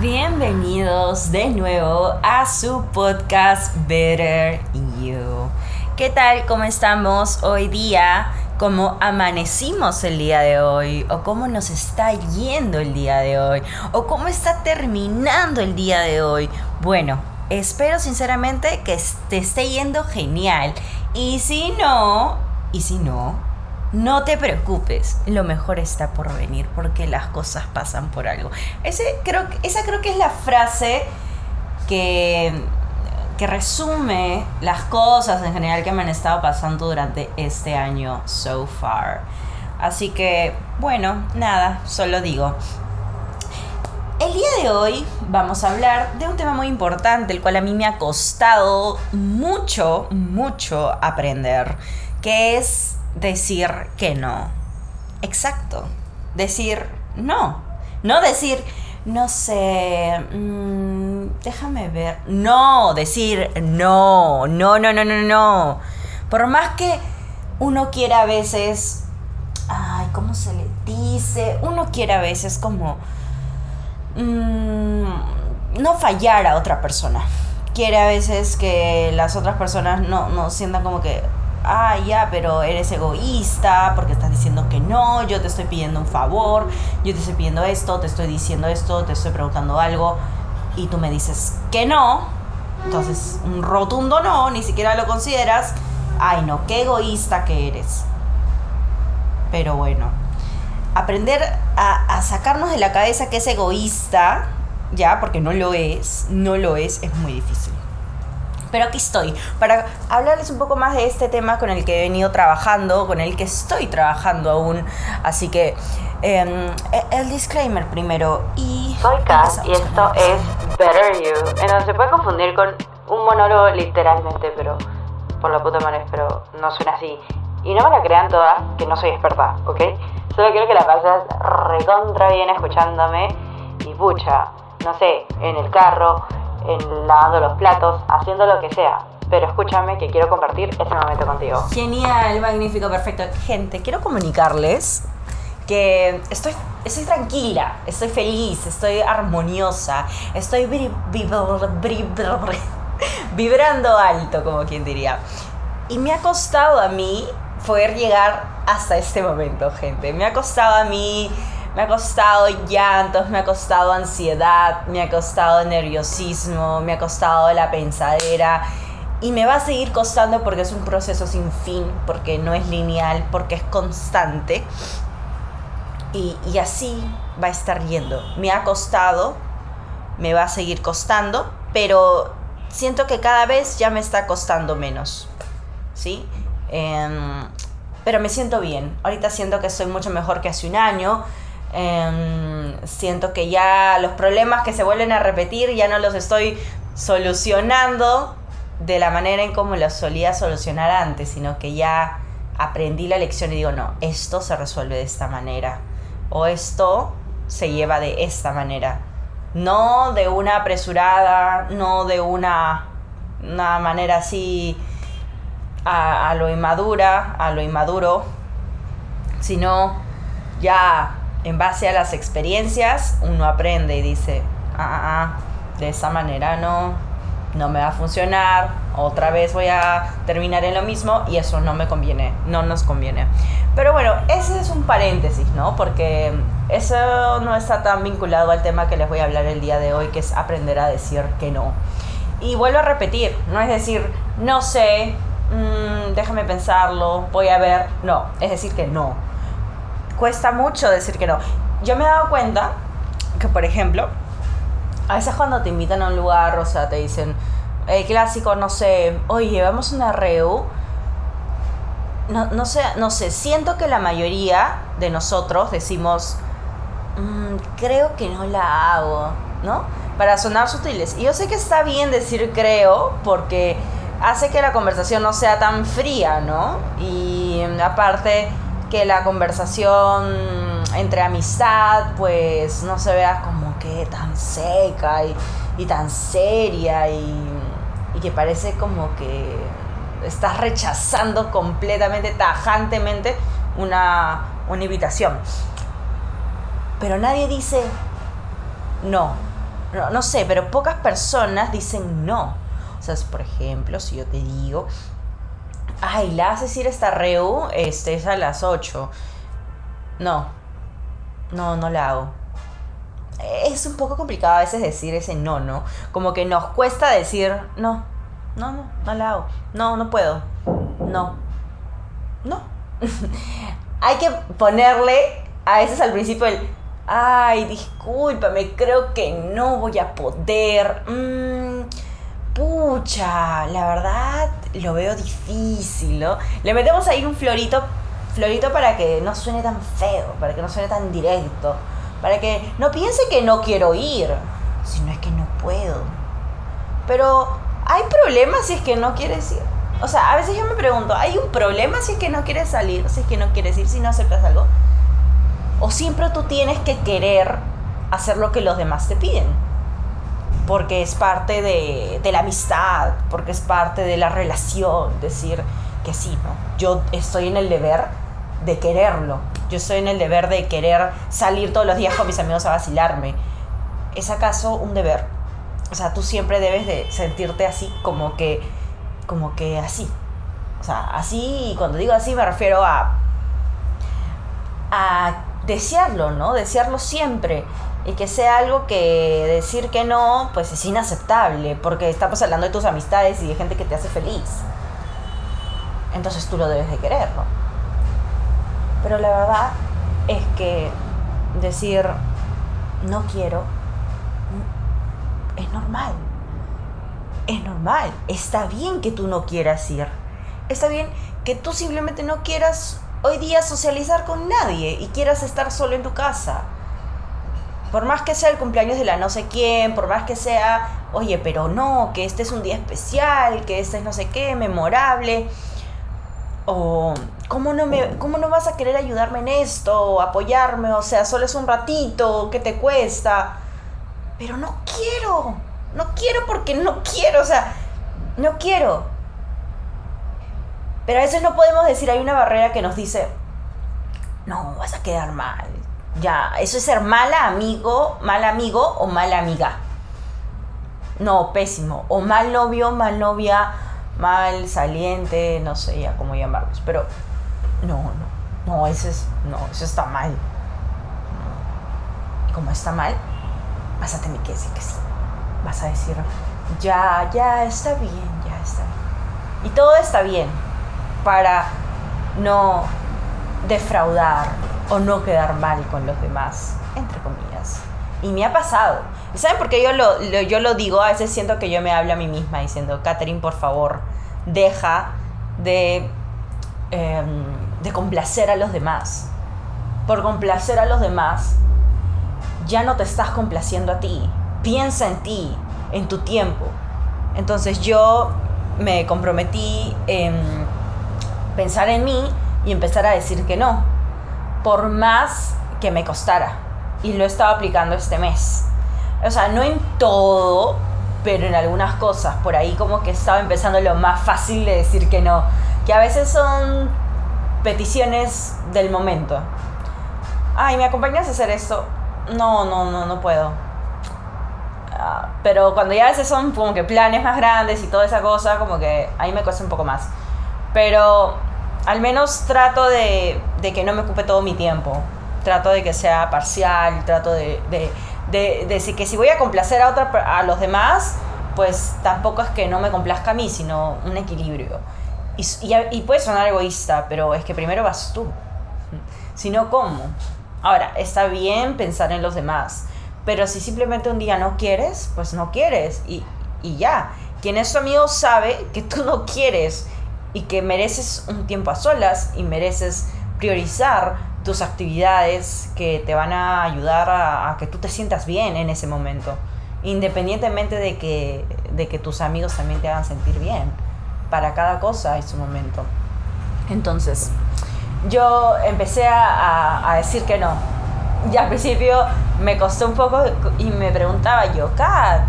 Bienvenidos de nuevo a su podcast Better You. ¿Qué tal? ¿Cómo estamos hoy día? ¿Cómo amanecimos el día de hoy? ¿O cómo nos está yendo el día de hoy? ¿O cómo está terminando el día de hoy? Bueno, espero sinceramente que te esté yendo genial. Y si no, y si no, no te preocupes, lo mejor está por venir porque las cosas pasan por algo. Ese, creo, esa creo que es la frase que, que resume las cosas en general que me han estado pasando durante este año so far. Así que, bueno, nada, solo digo. El día de hoy vamos a hablar de un tema muy importante, el cual a mí me ha costado mucho, mucho aprender, que es decir que no. Exacto. Decir no. No decir, no sé, mm, déjame ver. No, decir no, no, no, no, no, no. Por más que uno quiera a veces, ay, ¿cómo se le dice? Uno quiere a veces como mm, no fallar a otra persona. Quiere a veces que las otras personas no, no sientan como que, ah, ya, pero eres egoísta porque estás diciendo que no, yo te estoy pidiendo un favor, yo te estoy pidiendo esto, te estoy diciendo esto, te estoy preguntando algo y tú me dices que no, entonces un rotundo no, ni siquiera lo consideras, ay no, qué egoísta que eres. Pero bueno, aprender a, a sacarnos de la cabeza que es egoísta, ya, porque no lo es, no lo es, es muy difícil. Pero aquí estoy para hablarles un poco más de este tema con el que he venido trabajando, con el que estoy trabajando aún. Así que em, e, el disclaimer primero. Y Soy Kat y esto es Better You, en donde se puede confundir con un monólogo literalmente, pero por la puta madre, pero no suena así. Y no me la crean todas, que no soy experta, ¿ok? Solo quiero que la pases recontra bien escuchándome y pucha, no sé, en el carro, en lavando los platos, haciendo lo que sea. Pero escúchame que quiero compartir este momento contigo. Genial, magnífico, perfecto. Gente, quiero comunicarles que estoy, estoy tranquila, estoy feliz, estoy armoniosa, estoy vibrando alto, como quien diría. Y me ha costado a mí poder llegar hasta este momento, gente. Me ha costado a mí me ha costado llantos, me ha costado ansiedad, me ha costado nerviosismo, me ha costado la pensadera. Y me va a seguir costando porque es un proceso sin fin, porque no es lineal, porque es constante. Y, y así va a estar yendo. Me ha costado, me va a seguir costando, pero siento que cada vez ya me está costando menos. ¿Sí? Em, pero me siento bien. Ahorita siento que soy mucho mejor que hace un año. Em, siento que ya los problemas que se vuelven a repetir ya no los estoy solucionando de la manera en como los solía solucionar antes, sino que ya aprendí la lección y digo, no, esto se resuelve de esta manera o esto se lleva de esta manera. No de una apresurada, no de una, una manera así a, a lo inmadura, a lo inmaduro, sino ya en base a las experiencias, uno aprende y dice, ah, ah, ah, de esa manera no, no me va a funcionar, otra vez voy a terminar en lo mismo y eso no me conviene, no nos conviene. Pero bueno, ese es un paréntesis, ¿no? Porque eso no está tan vinculado al tema que les voy a hablar el día de hoy, que es aprender a decir que no. Y vuelvo a repetir, no es decir, no sé, mm, déjame pensarlo, voy a ver, no, es decir que no cuesta mucho decir que no. Yo me he dado cuenta que, por ejemplo, a veces cuando te invitan a un lugar, o sea, te dicen, eh, clásico, no sé, oye, vamos a una reu. No, no, sé, no sé, siento que la mayoría de nosotros decimos, mm, creo que no la hago, ¿no? Para sonar sutiles. Y yo sé que está bien decir creo porque hace que la conversación no sea tan fría, ¿no? Y aparte que la conversación entre amistad pues no se vea como que tan seca y, tan seria y, y, que parece como que estás rechazando completamente, tajantemente una, una invitación. Pero nadie dice no. no, no sé, pero pocas personas dicen no. O sea, por ejemplo, si yo te digo, ay, la haces ir a esta reu, este es a las 8. No, no, no la hago. Es un poco complicado a veces decir ese no, ¿no? Como que nos cuesta decir no, no, no, no la hago. No, no puedo. No. No. Hay que ponerle a veces al principio el, ay, discúlpame, creo que no voy a poder. Mmm, pucha, la verdad lo veo difícil, ¿no? Le metemos ahí un florito, florito para que no suene tan feo, para que no suene tan directo, para que no piense que no quiero ir, sino es que no puedo. Pero, ¿hay problemas si es que no quieres ir? O sea, a veces yo me pregunto, ¿hay un problema si es que no quieres salir, si es que no quieres ir, si no aceptas algo? ¿O siempre tú tienes que querer hacer lo que los demás te piden? Porque es parte de, la amistad, porque es parte de la relación, decir que sí, ¿no? Yo estoy en el deber de quererlo, yo estoy en el deber de querer salir todos los días con mis amigos a vacilarme. ¿Es acaso un deber? O sea, tú siempre debes de sentirte así, como que, como que así. O sea, así, cuando digo así me refiero a, a desearlo, ¿no? Desearlo siempre y que sea algo que decir que no, pues es inaceptable, porque estamos hablando de tus amistades y de gente que te hace feliz. Entonces tú lo debes de querer, ¿no? Pero la verdad es que decir no quiero es normal. Es normal. Está bien que tú no quieras ir. Está bien que tú simplemente no quieras hoy día socializar con nadie y quieras estar solo en tu casa por más que sea el cumpleaños de la no sé quién, por más que sea, oye, pero no, que este es un día especial, que este es no sé qué, memorable, o ¿cómo no, me, cómo no vas a querer ayudarme en esto, o apoyarme, o sea, solo es un ratito, ¿qué te cuesta? Pero no quiero, no quiero porque no quiero, o sea, no quiero. Pero a veces no podemos decir, hay una barrera que nos dice, no, vas a quedar mal, ya, eso es ser mala amigo, mal amigo o mala amiga. No, pésimo. O mal novio, mal novia, mal saliente, no sé ya cómo llamarlos. Pero no, no, no, eso es, no, eso está mal. Y como está mal, vas a tener que decir que sí. Vas a decir, ya, ya está bien, ya está bien. Y todo está bien para no defraudar, o no quedar mal con los demás, entre comillas. Y me ha pasado. ¿Y saben por qué yo lo, yo lo digo? A veces siento que yo me hablo a mí misma diciendo, Catherine, por favor, deja de, em, de complacer a los demás. Por complacer a los demás, ya no te estás complaciendo a ti. Piensa en ti, en tu tiempo. Entonces yo me comprometí en pensar en mí y empezar a decir que no por más que me costara. Y lo he estado aplicando este mes. O sea, no en todo, pero en algunas cosas. Por ahí como que estaba empezando lo más fácil de decir que no. Que a veces son peticiones del momento. Ay, ¿me acompañas a hacer esto? No, no, no, no puedo. Ah, pero cuando ya a veces son como que planes más grandes y toda esa cosa, como que ahí me cuesta un poco más. Pero al menos trato de, que no me ocupe todo mi tiempo. Trato de que sea parcial, trato de, de, que si voy a complacer a, otra, a los demás, pues tampoco es que no me complazca a mí, sino un equilibrio. Y, y, puede sonar egoísta, pero es que primero vas tú. Si no, ¿cómo? Ahora, está bien pensar en los demás, pero si simplemente un día no quieres, pues no quieres y, y ya. Quien es tu amigo sabe que tú no quieres y que mereces un tiempo a solas y mereces priorizar tus actividades que te van a ayudar a, que tú te sientas bien en ese momento, independientemente de que, de que tus amigos también te hagan sentir bien. Para cada cosa hay su momento. Entonces, yo empecé a, a decir que no. Y al principio me costó un poco y me preguntaba yo, Kat,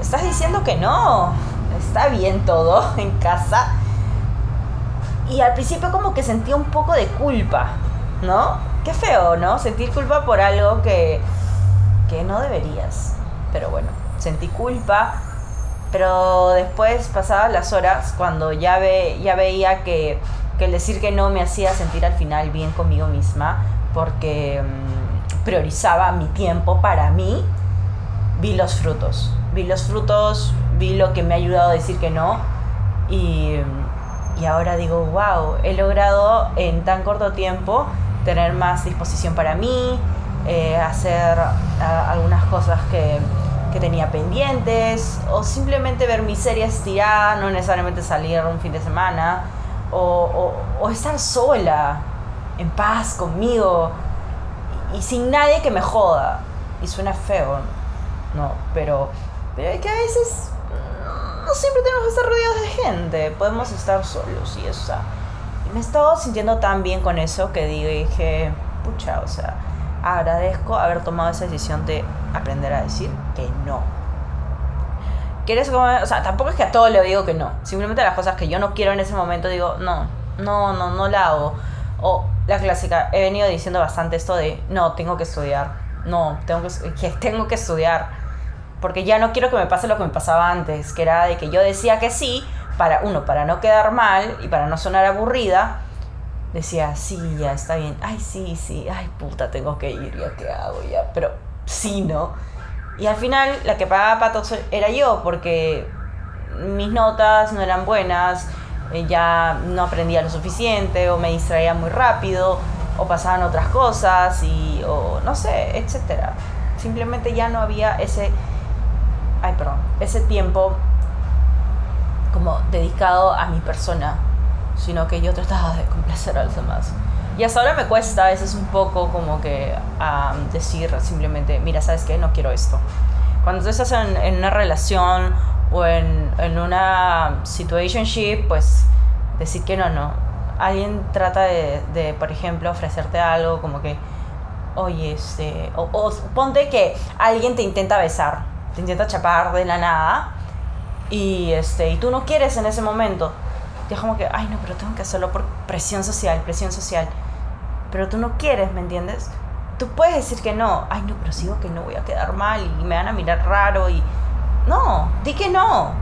¿estás diciendo que no? ¿Está bien todo en casa? Y al principio como que sentía un poco de culpa, ¿no? Qué feo, ¿no? Sentir culpa por algo que, que no deberías. Pero bueno. sentí culpa, pero después pasadas las horas, cuando ya, ve, ya veía que, que el decir que no me hacía sentir al final bien conmigo misma, porque mm, priorizaba mi tiempo para mí, vi los frutos. Vi los frutos, vi lo que me ha ayudado a decir que no y, y ahora digo, wow, he logrado en tan corto tiempo tener más disposición para mí, eh, hacer algunas cosas que, que, tenía pendientes, o simplemente ver mi serie estirada, no necesariamente salir un fin de semana, o, estar sola, en paz conmigo, y, sin nadie que me joda. Y suena feo, ¿no? Pero, pero que a veces no siempre tenemos que estar rodeados de gente, podemos estar solos y eso. me he estado sintiendo tan bien con eso que dije, pucha, o sea, agradezco haber tomado esa decisión de aprender a decir que no. ¿Quieres? O sea, tampoco es que a todo le digo que no. Simplemente las cosas que yo no quiero en ese momento digo, no, no, no, no la hago. O la clásica, he venido diciendo bastante esto de, no, tengo que estudiar. No, tengo que, que tengo que estudiar porque ya no quiero que me pase lo que me pasaba antes, que era de que yo decía que sí, para uno, para no quedar mal y para no sonar aburrida, decía, sí, ya está bien, ay, sí, sí, ay, puta, tengo que ir, ya qué hago, ya, pero sí, ¿no? Y al final la que pagaba patos era yo, porque mis notas no eran buenas, eh, ya no aprendía lo suficiente, o me distraía muy rápido, o pasaban otras cosas, y, o no sé, etcétera. Simplemente ya no había ese ay, perdón, ese tiempo como dedicado a mi persona, sino que yo trataba de complacer a los demás. Y hasta ahora me cuesta a veces un poco como que decir simplemente, mira, ¿sabes qué? No quiero esto. Cuando tú estás en, una relación o en, en, una situationship, pues decir que no, no. Alguien trata de, de por ejemplo, ofrecerte algo como que, oye, este, o, o ponte que alguien te intenta besar te intenta chapar de la nada y, este, y tú no quieres en ese momento. Y es como que, ay, no, pero tengo que hacerlo por presión social, presión social. Pero tú no quieres, ¿me entiendes? Tú puedes decir que no. Ay, no, pero sigo que no voy a quedar mal y me van a mirar raro y... No, di que no.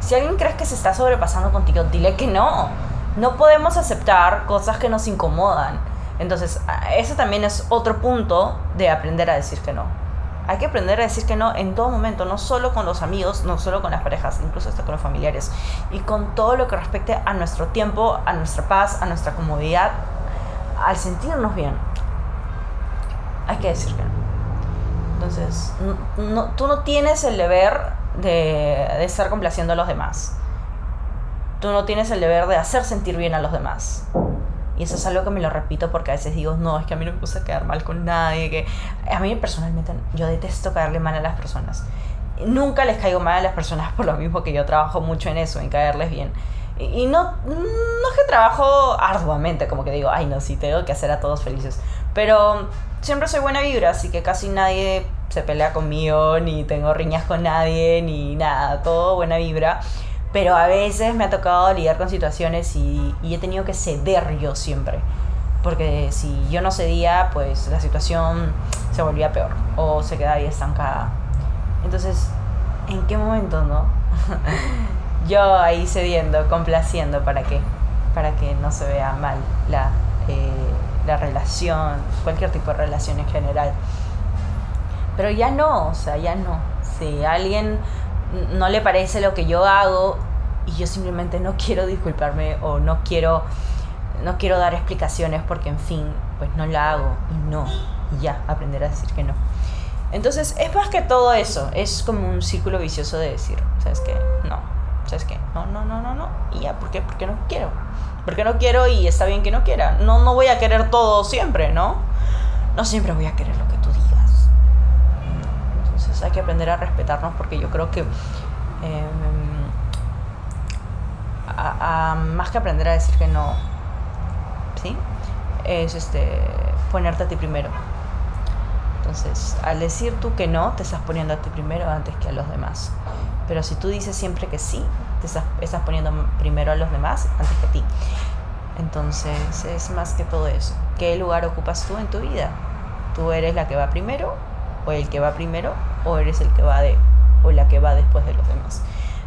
Si alguien crees que se está sobrepasando contigo, dile que no. No podemos aceptar cosas que nos incomodan. Entonces, ese también es otro punto de aprender a decir que no. Hay que aprender a decir que no en todo momento, no solo con los amigos, no solo con las parejas, incluso hasta con los familiares. Y con todo lo que respecte a nuestro tiempo, a nuestra paz, a nuestra comodidad, al sentirnos bien. Hay que decir que no. Entonces, no, tú no tienes el deber de, de estar complaciendo a los demás. Tú no tienes el deber de hacer sentir bien a los demás. Y eso es algo que me lo repito porque a veces digo, no, es que a mí no me gusta quedar mal con nadie. Que a mí personalmente yo detesto caerle mal a las personas. Nunca les caigo mal a las personas por lo mismo que yo trabajo mucho en eso, en caerles bien. Y, no, no es que trabajo arduamente, como que digo, ay no, sí, tengo que hacer a todos felices. Pero siempre soy buena vibra, así que casi nadie se pelea conmigo, ni tengo riñas con nadie, ni nada, todo buena vibra pero a veces me ha tocado lidiar con situaciones y, he tenido que ceder yo siempre. Porque si yo no cedía, pues la situación se volvía peor o se quedaba ahí estancada. Entonces, ¿en qué momento, no? yo ahí cediendo, complaciendo, ¿para qué? Para que no se vea mal la, eh, la relación, cualquier tipo de relación en general. Pero ya no, o sea, ya no. Si alguien no le parece lo que yo hago y yo simplemente no quiero disculparme o no quiero no quiero dar explicaciones porque en fin, pues no la hago y no, ya, aprender a decir que no. Entonces, es más que todo eso, es como un círculo vicioso de decir, ¿sabes qué? No, ¿sabes qué? No, no, no, no, no, y ya, ¿por qué? Porque no quiero. Porque no quiero y está bien que no quiera. No, no voy a querer todo siempre, ¿no? No siempre voy a querer lo que hay que aprender a respetarnos porque yo creo que em, a, más que aprender a decir que no, ¿sí? Es este, ponerte a ti primero. Entonces, al decir tú que no, te estás poniendo a ti primero antes que a los demás. Pero si tú dices siempre que sí, te estás, estás poniendo primero a los demás antes que a ti. Entonces, es más que todo eso. ¿Qué lugar ocupas tú en tu vida? ¿Tú eres la que va primero o el que va primero o eres el que va de o la que va después de los demás.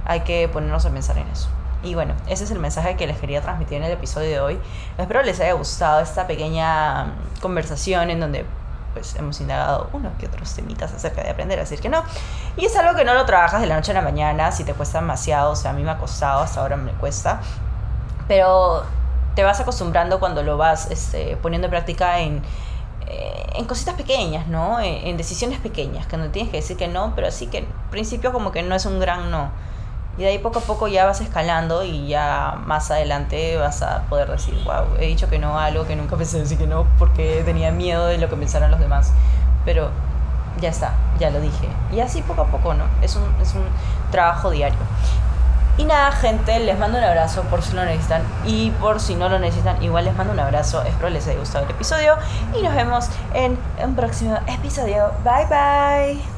Hay que ponernos a pensar en eso. Y bueno, ese es el mensaje que les quería transmitir en el episodio de hoy. Espero les haya gustado esta pequeña mm, conversación en donde pues hemos indagado unos que otros temitas acerca de aprender a decir que no. Y es algo que no lo trabajas de la noche a la mañana, si te cuesta demasiado, o sea, a mí me ha costado, hasta ahora me cuesta. Pero te vas acostumbrando cuando lo vas este, poniendo en práctica en, en cositas pequeñas, ¿no? En, decisiones pequeñas, que no tienes que decir que no, pero así que en principio como que no es un gran no. Y de ahí poco a poco ya vas escalando y ya más adelante vas a poder decir, wow, he dicho que no a algo que nunca pensé decir que no porque tenía miedo de lo que pensaran los demás. Pero ya está, ya lo dije. Y así poco a poco, ¿no? Es un, es un trabajo diario. Y nada, gente, les mando un abrazo por si lo necesitan y por si no lo necesitan, igual les mando un abrazo. Espero les haya gustado el episodio y nos vemos en un próximo episodio. Bye bye.